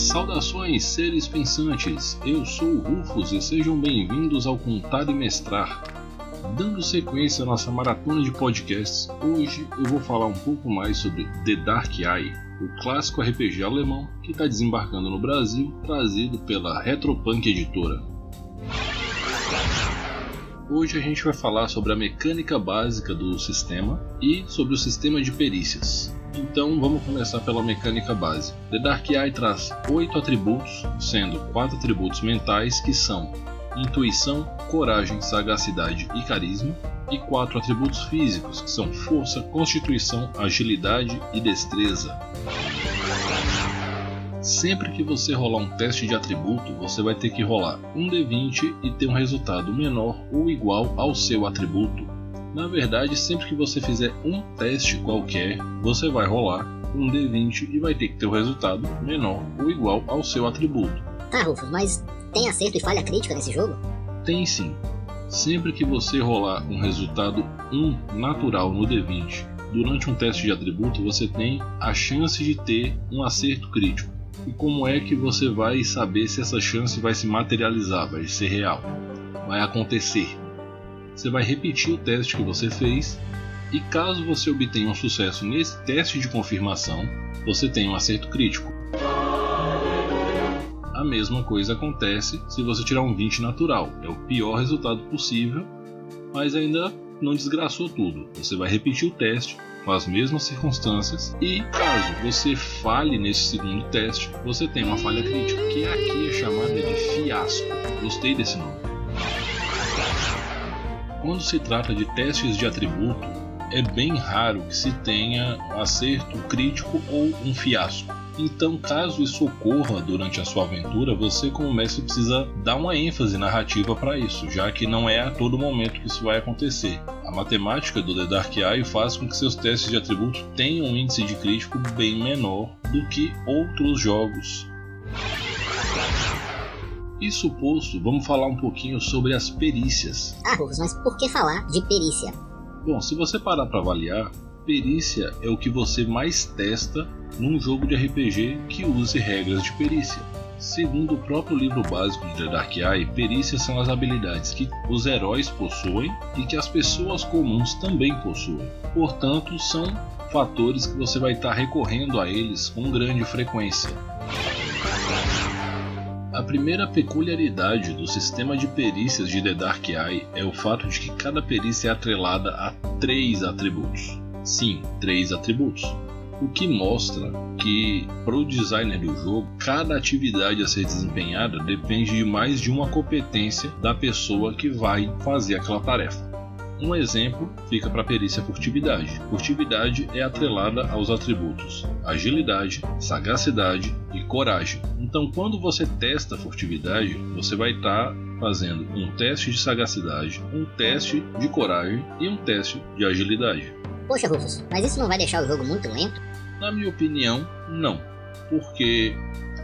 Saudações, seres pensantes! Eu sou o Rufus e sejam bem-vindos ao Contar e Mestrar. Dando sequência à nossa maratona de podcasts, hoje eu vou falar um pouco mais sobre The Dark Eye, o clássico RPG alemão que está desembarcando no Brasil, trazido pela Retropunk Editora. Hoje a gente vai falar sobre a mecânica básica do sistema e sobre o sistema de perícias. Então vamos começar pela mecânica base. The Dark Eye traz oito atributos, sendo quatro atributos mentais que são intuição, coragem, sagacidade e carisma, e quatro atributos físicos que são força, constituição, agilidade e destreza. Sempre que você rolar um teste de atributo, você vai ter que rolar um D20 e ter um resultado menor ou igual ao seu atributo. Na verdade, sempre que você fizer um teste qualquer, você vai rolar um D20 e vai ter que ter o um resultado menor ou igual ao seu atributo. Tá, Rufus, mas tem acerto e falha crítica nesse jogo? Tem sim. Sempre que você rolar um resultado 1 natural no D20 durante um teste de atributo, você tem a chance de ter um acerto crítico. E como é que você vai saber se essa chance vai se materializar, vai ser real, vai acontecer? Você vai repetir o teste que você fez e caso você obtenha um sucesso nesse teste de confirmação, você tem um acerto crítico. A mesma coisa acontece se você tirar um 20 natural, é o pior resultado possível, mas ainda não desgraçou tudo. Você vai repetir o teste com as mesmas circunstâncias e caso você falhe nesse segundo teste, você tem uma falha crítica, que aqui é chamada de fiasco. Gostei desse nome. Quando se trata de testes de atributo, é bem raro que se tenha um acerto crítico ou um fiasco. Então, caso isso ocorra durante a sua aventura, você, como mestre, precisa dar uma ênfase narrativa para isso, já que não é a todo momento que isso vai acontecer. A matemática do The Dark Eye faz com que seus testes de atributo tenham um índice de crítico bem menor do que outros jogos. Isso posto, vamos falar um pouquinho sobre as perícias. Ah, Rufus, mas por que falar de perícia? Bom, se você parar para avaliar, perícia é o que você mais testa num jogo de RPG que use regras de perícia. Segundo o próprio livro básico de The Dark Eye, perícias são as habilidades que os heróis possuem e que as pessoas comuns também possuem. Portanto, são fatores que você vai estar recorrendo a eles com grande frequência. Primeira peculiaridade do sistema de perícias de The Dark Eye é o fato de que cada perícia é atrelada a três atributos. Sim, três atributos. O que mostra que, para o designer do jogo, cada atividade a ser desempenhada depende de mais de uma competência da pessoa que vai fazer aquela tarefa. Um exemplo fica para a perícia furtividade. Furtividade é atrelada aos atributos agilidade, sagacidade e coragem. Então, quando você testa furtividade, você vai estar tá fazendo um teste de sagacidade, um teste de coragem e um teste de agilidade. Poxa, Rufus, mas isso não vai deixar o jogo muito lento? Na minha opinião, não. Porque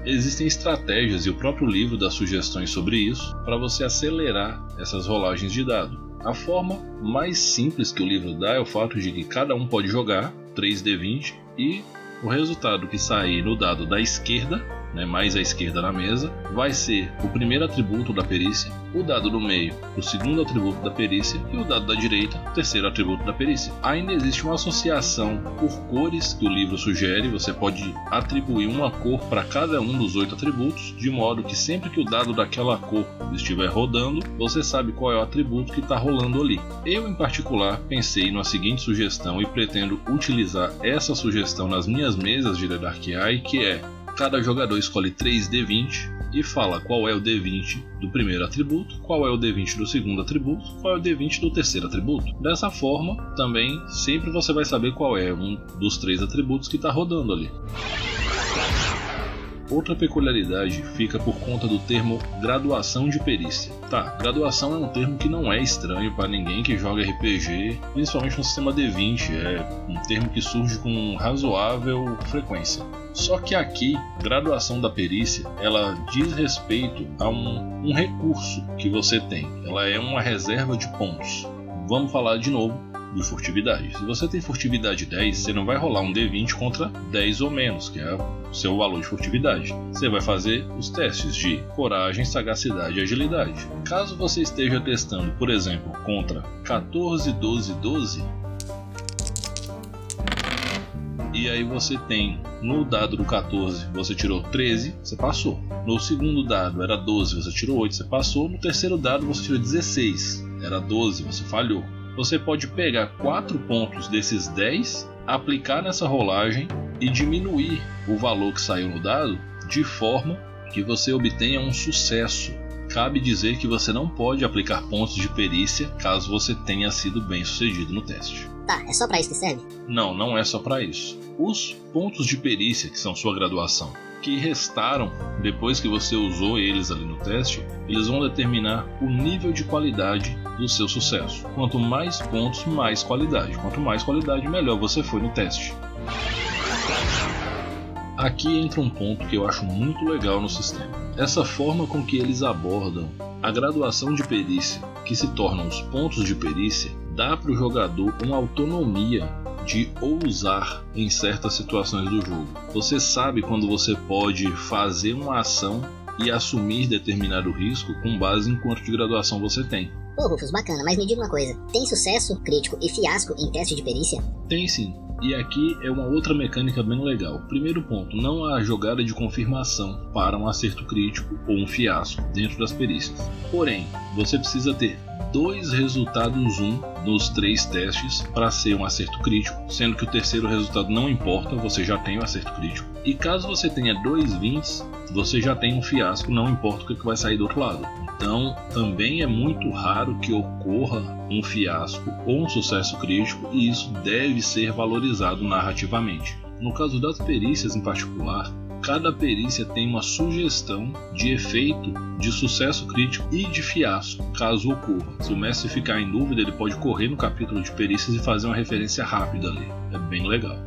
existem estratégias e o próprio livro dá sugestões sobre isso para você acelerar essas rolagens de dado. A forma mais simples que o livro dá é o fato de que cada um pode jogar 3D20 e o resultado que sair no dado da esquerda né, mais à esquerda na mesa, vai ser o primeiro atributo da perícia, o dado do meio, o segundo atributo da perícia e o dado da direita, o terceiro atributo da perícia. Ainda existe uma associação por cores que o livro sugere, você pode atribuir uma cor para cada um dos oito atributos, de modo que sempre que o dado daquela cor estiver rodando, você sabe qual é o atributo que está rolando ali. Eu, em particular, pensei na seguinte sugestão e pretendo utilizar essa sugestão nas minhas mesas de The Dark Eye, que é cada jogador escolhe 3 D20 e fala qual é o D20 do primeiro atributo, qual é o D20 do segundo atributo, qual é o D20 do terceiro atributo. Dessa forma, também sempre você vai saber qual é um dos três atributos que está rodando ali. Outra peculiaridade fica por conta do termo graduação de perícia. Tá, graduação é um termo que não é estranho para ninguém que joga RPG, principalmente no sistema D20, é um termo que surge com razoável frequência. Só que aqui, graduação da perícia, ela diz respeito a um, um recurso que você tem. Ela é uma reserva de pontos. Vamos falar de novo de furtividade. Se você tem furtividade 10, você não vai rolar um D20 contra 10 ou menos, que é o seu valor de furtividade. Você vai fazer os testes de coragem, sagacidade e agilidade. Caso você esteja testando, por exemplo, contra 14, 12, 12, e aí você tem no dado do 14 você tirou 13, você passou. No segundo dado era 12, você tirou 8, você passou. No terceiro dado você tirou 16, era 12, você falhou. Você pode pegar 4 pontos desses 10, aplicar nessa rolagem e diminuir o valor que saiu no dado de forma que você obtenha um sucesso. Cabe dizer que você não pode aplicar pontos de perícia caso você tenha sido bem sucedido no teste. Tá, é só para isso que serve? Não, não é só para isso. Os pontos de perícia, que são sua graduação, que restaram depois que você usou eles ali no teste, eles vão determinar o nível de qualidade do seu sucesso. Quanto mais pontos, mais qualidade. Quanto mais qualidade, melhor você foi no teste. Aqui entra um ponto que eu acho muito legal no sistema. Essa forma com que eles abordam a graduação de perícia, que se tornam os pontos de perícia, dá para o jogador uma autonomia de ousar em certas situações do jogo. Você sabe quando você pode fazer uma ação e assumir determinado risco com base em quanto de graduação você tem. Pô, Rufus, bacana, mas me diga uma coisa: tem sucesso crítico e fiasco em teste de perícia? Tem sim. E aqui é uma outra mecânica bem legal. Primeiro ponto, não há jogada de confirmação para um acerto crítico ou um fiasco dentro das perícias. Porém, você precisa ter dois resultados um nos três testes para ser um acerto crítico, sendo que o terceiro resultado não importa, você já tem o acerto crítico. E caso você tenha dois 20, você já tem um fiasco, não importa o que vai sair do outro lado. Então, também é muito raro que ocorra um fiasco ou um sucesso crítico, e isso deve ser valorizado narrativamente. No caso das perícias em particular, cada perícia tem uma sugestão de efeito de sucesso crítico e de fiasco, caso ocorra. Se o mestre ficar em dúvida, ele pode correr no capítulo de perícias e fazer uma referência rápida ali. É bem legal.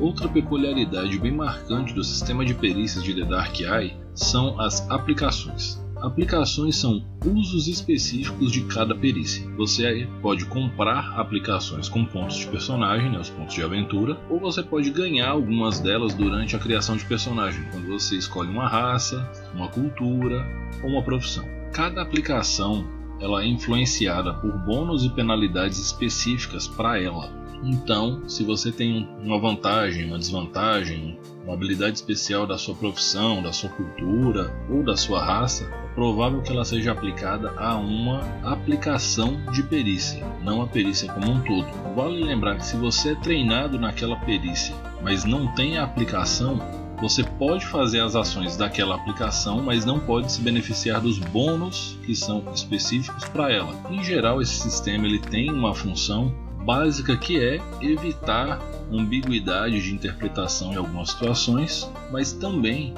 Outra peculiaridade bem marcante do sistema de perícias de The Dark Eye são as aplicações. Aplicações são usos específicos de cada perícia. Você pode comprar aplicações com pontos de personagem, né, os pontos de aventura, ou você pode ganhar algumas delas durante a criação de personagem, quando você escolhe uma raça, uma cultura ou uma profissão. Cada aplicação ela é influenciada por bônus e penalidades específicas para ela. Então, se você tem uma vantagem, uma desvantagem, uma habilidade especial da sua profissão, da sua cultura ou da sua raça, é provável que ela seja aplicada a uma aplicação de perícia, não a perícia como um todo. Vale lembrar que se você é treinado naquela perícia, mas não tem a aplicação, você pode fazer as ações daquela aplicação, mas não pode se beneficiar dos bônus que são específicos para ela. Em geral, esse sistema ele tem uma função básica que é evitar ambiguidade de interpretação em algumas situações, mas também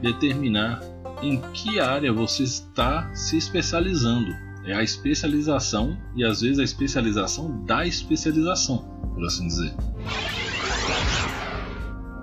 determinar em que área você está se especializando. É a especialização e às vezes a especialização da especialização, por assim dizer.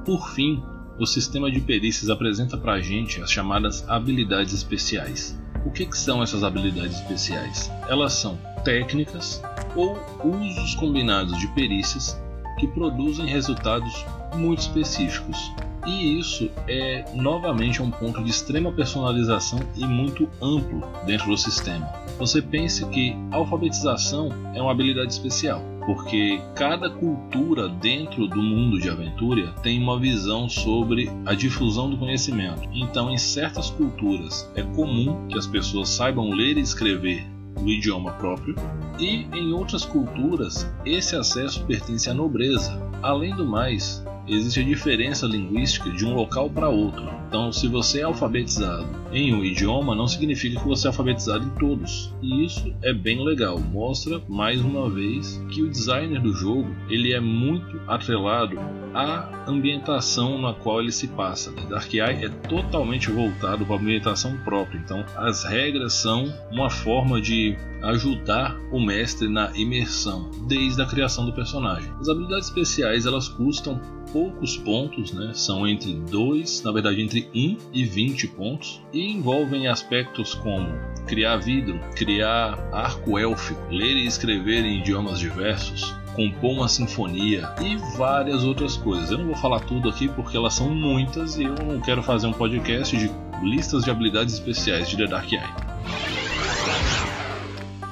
Por fim, o sistema de perícias apresenta para a gente as chamadas habilidades especiais. O que, que são essas habilidades especiais? Elas são técnicas ou usos combinados de perícias que produzem resultados muito específicos. E isso é novamente um ponto de extrema personalização e muito amplo dentro do sistema. Você pense que alfabetização é uma habilidade especial, porque cada cultura dentro do mundo de aventura tem uma visão sobre a difusão do conhecimento. Então, em certas culturas é comum que as pessoas saibam ler e escrever o idioma próprio, e em outras culturas esse acesso pertence à nobreza. Além do mais, existe a diferença linguística de um local para outro. Então, se você é alfabetizado em um idioma, não significa que você é alfabetizado em todos. E isso é bem legal. Mostra mais uma vez que o designer do jogo ele é muito atrelado à ambientação na qual ele se passa. The Dark Eye é totalmente voltado para a ambientação própria. Então, as regras são uma forma de ajudar o mestre na imersão desde a criação do personagem. As habilidades especiais elas custam poucos pontos, né? São entre 2, na verdade entre 1 e 20 pontos, e envolvem aspectos como criar vidro, criar arco élfico, ler e escrever em idiomas diversos, compor uma sinfonia e várias outras coisas. Eu não vou falar tudo aqui porque elas são muitas e eu não quero fazer um podcast de listas de habilidades especiais de The Dark Eye.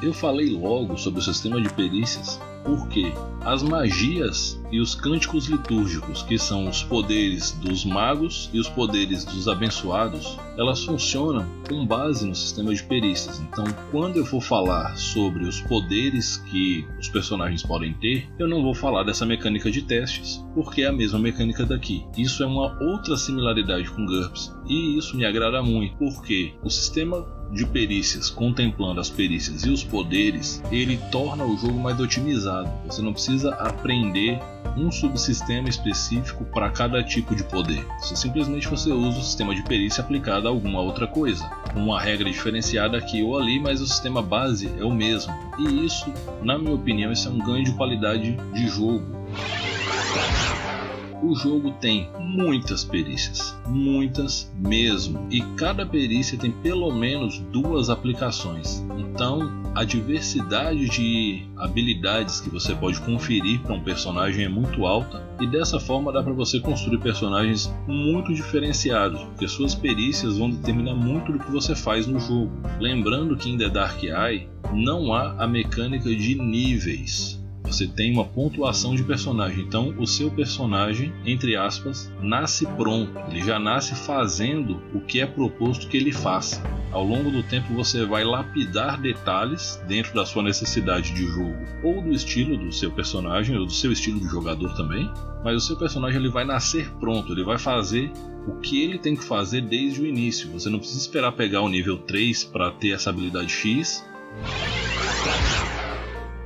Eu falei logo sobre o sistema de perícias porque as magias e os cânticos litúrgicos, que são os poderes dos magos e os poderes dos abençoados, elas funcionam com base no sistema de perícias. Então, quando eu for falar sobre os poderes que os personagens podem ter, eu não vou falar dessa mecânica de testes, porque é a mesma mecânica daqui. Isso é uma outra similaridade com GURPS, e isso me agrada muito, porque o sistema de perícias, contemplando as perícias e os poderes, ele torna o jogo mais otimizado. Você não precisa aprender um subsistema específico para cada tipo de poder. Você simplesmente você usa o sistema de perícia aplicado a alguma outra coisa, uma regra diferenciada aqui ou ali, mas o sistema base é o mesmo. E isso, na minha opinião, isso é um ganho de qualidade de jogo o jogo tem muitas perícias, muitas mesmo, e cada perícia tem pelo menos duas aplicações. Então, a diversidade de habilidades que você pode conferir para um personagem é muito alta e dessa forma dá para você construir personagens muito diferenciados, porque suas perícias vão determinar muito do que você faz no jogo. Lembrando que em The Dark Eye não há a mecânica de níveis. Você tem uma pontuação de personagem. Então, o seu personagem, entre aspas, nasce pronto. Ele já nasce fazendo o que é proposto que ele faça. Ao longo do tempo, você vai lapidar detalhes dentro da sua necessidade de jogo ou do estilo do seu personagem ou do seu estilo de jogador também. Mas o seu personagem ele vai nascer pronto. Ele vai fazer o que ele tem que fazer desde o início. Você não precisa esperar pegar o nível 3 para ter essa habilidade X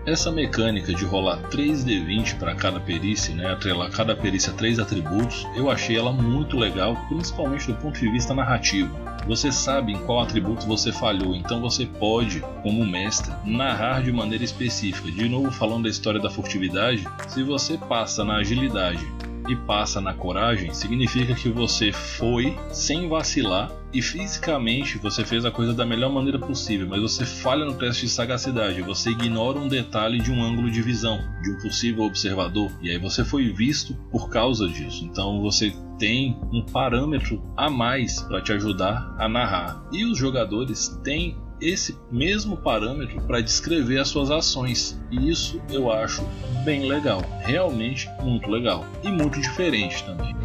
essa mecânica de rolar 3d20 para cada perícia, né, atrelar cada perícia a três atributos, eu achei ela muito legal, principalmente do ponto de vista narrativo. Você sabe em qual atributo você falhou, então você pode, como mestre, narrar de maneira específica. De novo, falando da história da furtividade, se você passa na agilidade e passa na coragem, significa que você foi sem vacilar e fisicamente você fez a coisa da melhor maneira possível, mas você falha no teste de sagacidade, você ignora um detalhe de um ângulo de visão, de um possível observador, e aí você foi visto por causa disso. Então você tem um parâmetro a mais para te ajudar a narrar. E os jogadores têm esse mesmo parâmetro para descrever as suas ações. E isso eu acho bem legal, realmente muito legal e muito diferente também.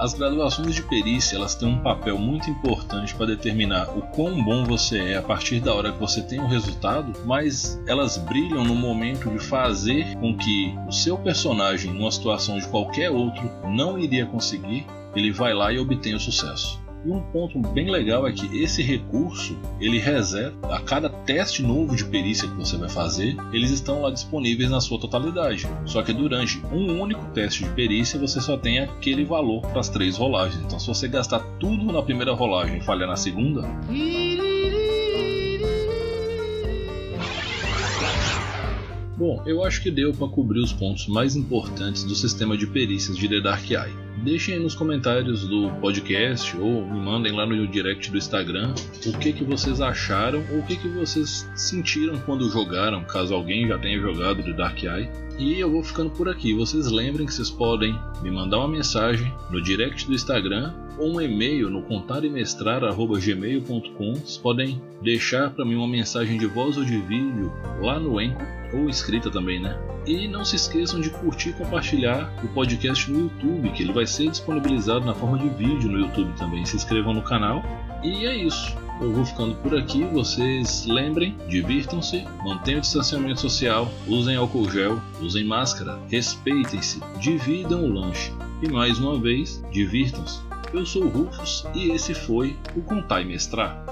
As graduações de perícia elas têm um papel muito importante para determinar o quão bom você é a partir da hora que você tem o resultado, mas elas brilham no momento de fazer com que o seu personagem, numa situação de qualquer outro, não iria conseguir, ele vai lá e obtém o sucesso. E um ponto bem legal é que esse recurso ele reseta a cada teste novo de perícia que você vai fazer, eles estão lá disponíveis na sua totalidade. Só que durante um único teste de perícia você só tem aquele valor para as três rolagens. Então se você gastar tudo na primeira rolagem e falhar na segunda, Bom, eu acho que deu para cobrir os pontos mais importantes do sistema de perícias de The Dark Eye. Deixem aí nos comentários do podcast ou me mandem lá no direct do Instagram o que, que vocês acharam ou o que, que vocês sentiram quando jogaram, caso alguém já tenha jogado The Dark Eye. E eu vou ficando por aqui. Vocês lembrem que vocês podem me mandar uma mensagem no direct do Instagram ou um e-mail no contarimestrar.gmail.com. Vocês podem deixar para mim uma mensagem de voz ou de vídeo lá no Enco ou escrita também, né? E não se esqueçam de curtir e compartilhar o podcast no YouTube, que ele vai ser disponibilizado na forma de vídeo no YouTube também. Se inscrevam no canal. E é isso. Eu vou ficando por aqui. Vocês lembrem, divirtam-se, mantenham o distanciamento social, usem álcool gel, usem máscara, respeitem-se, dividam o lanche. E mais uma vez, divirtam-se. Eu sou o Rufus e esse foi o Contar e Mestrar.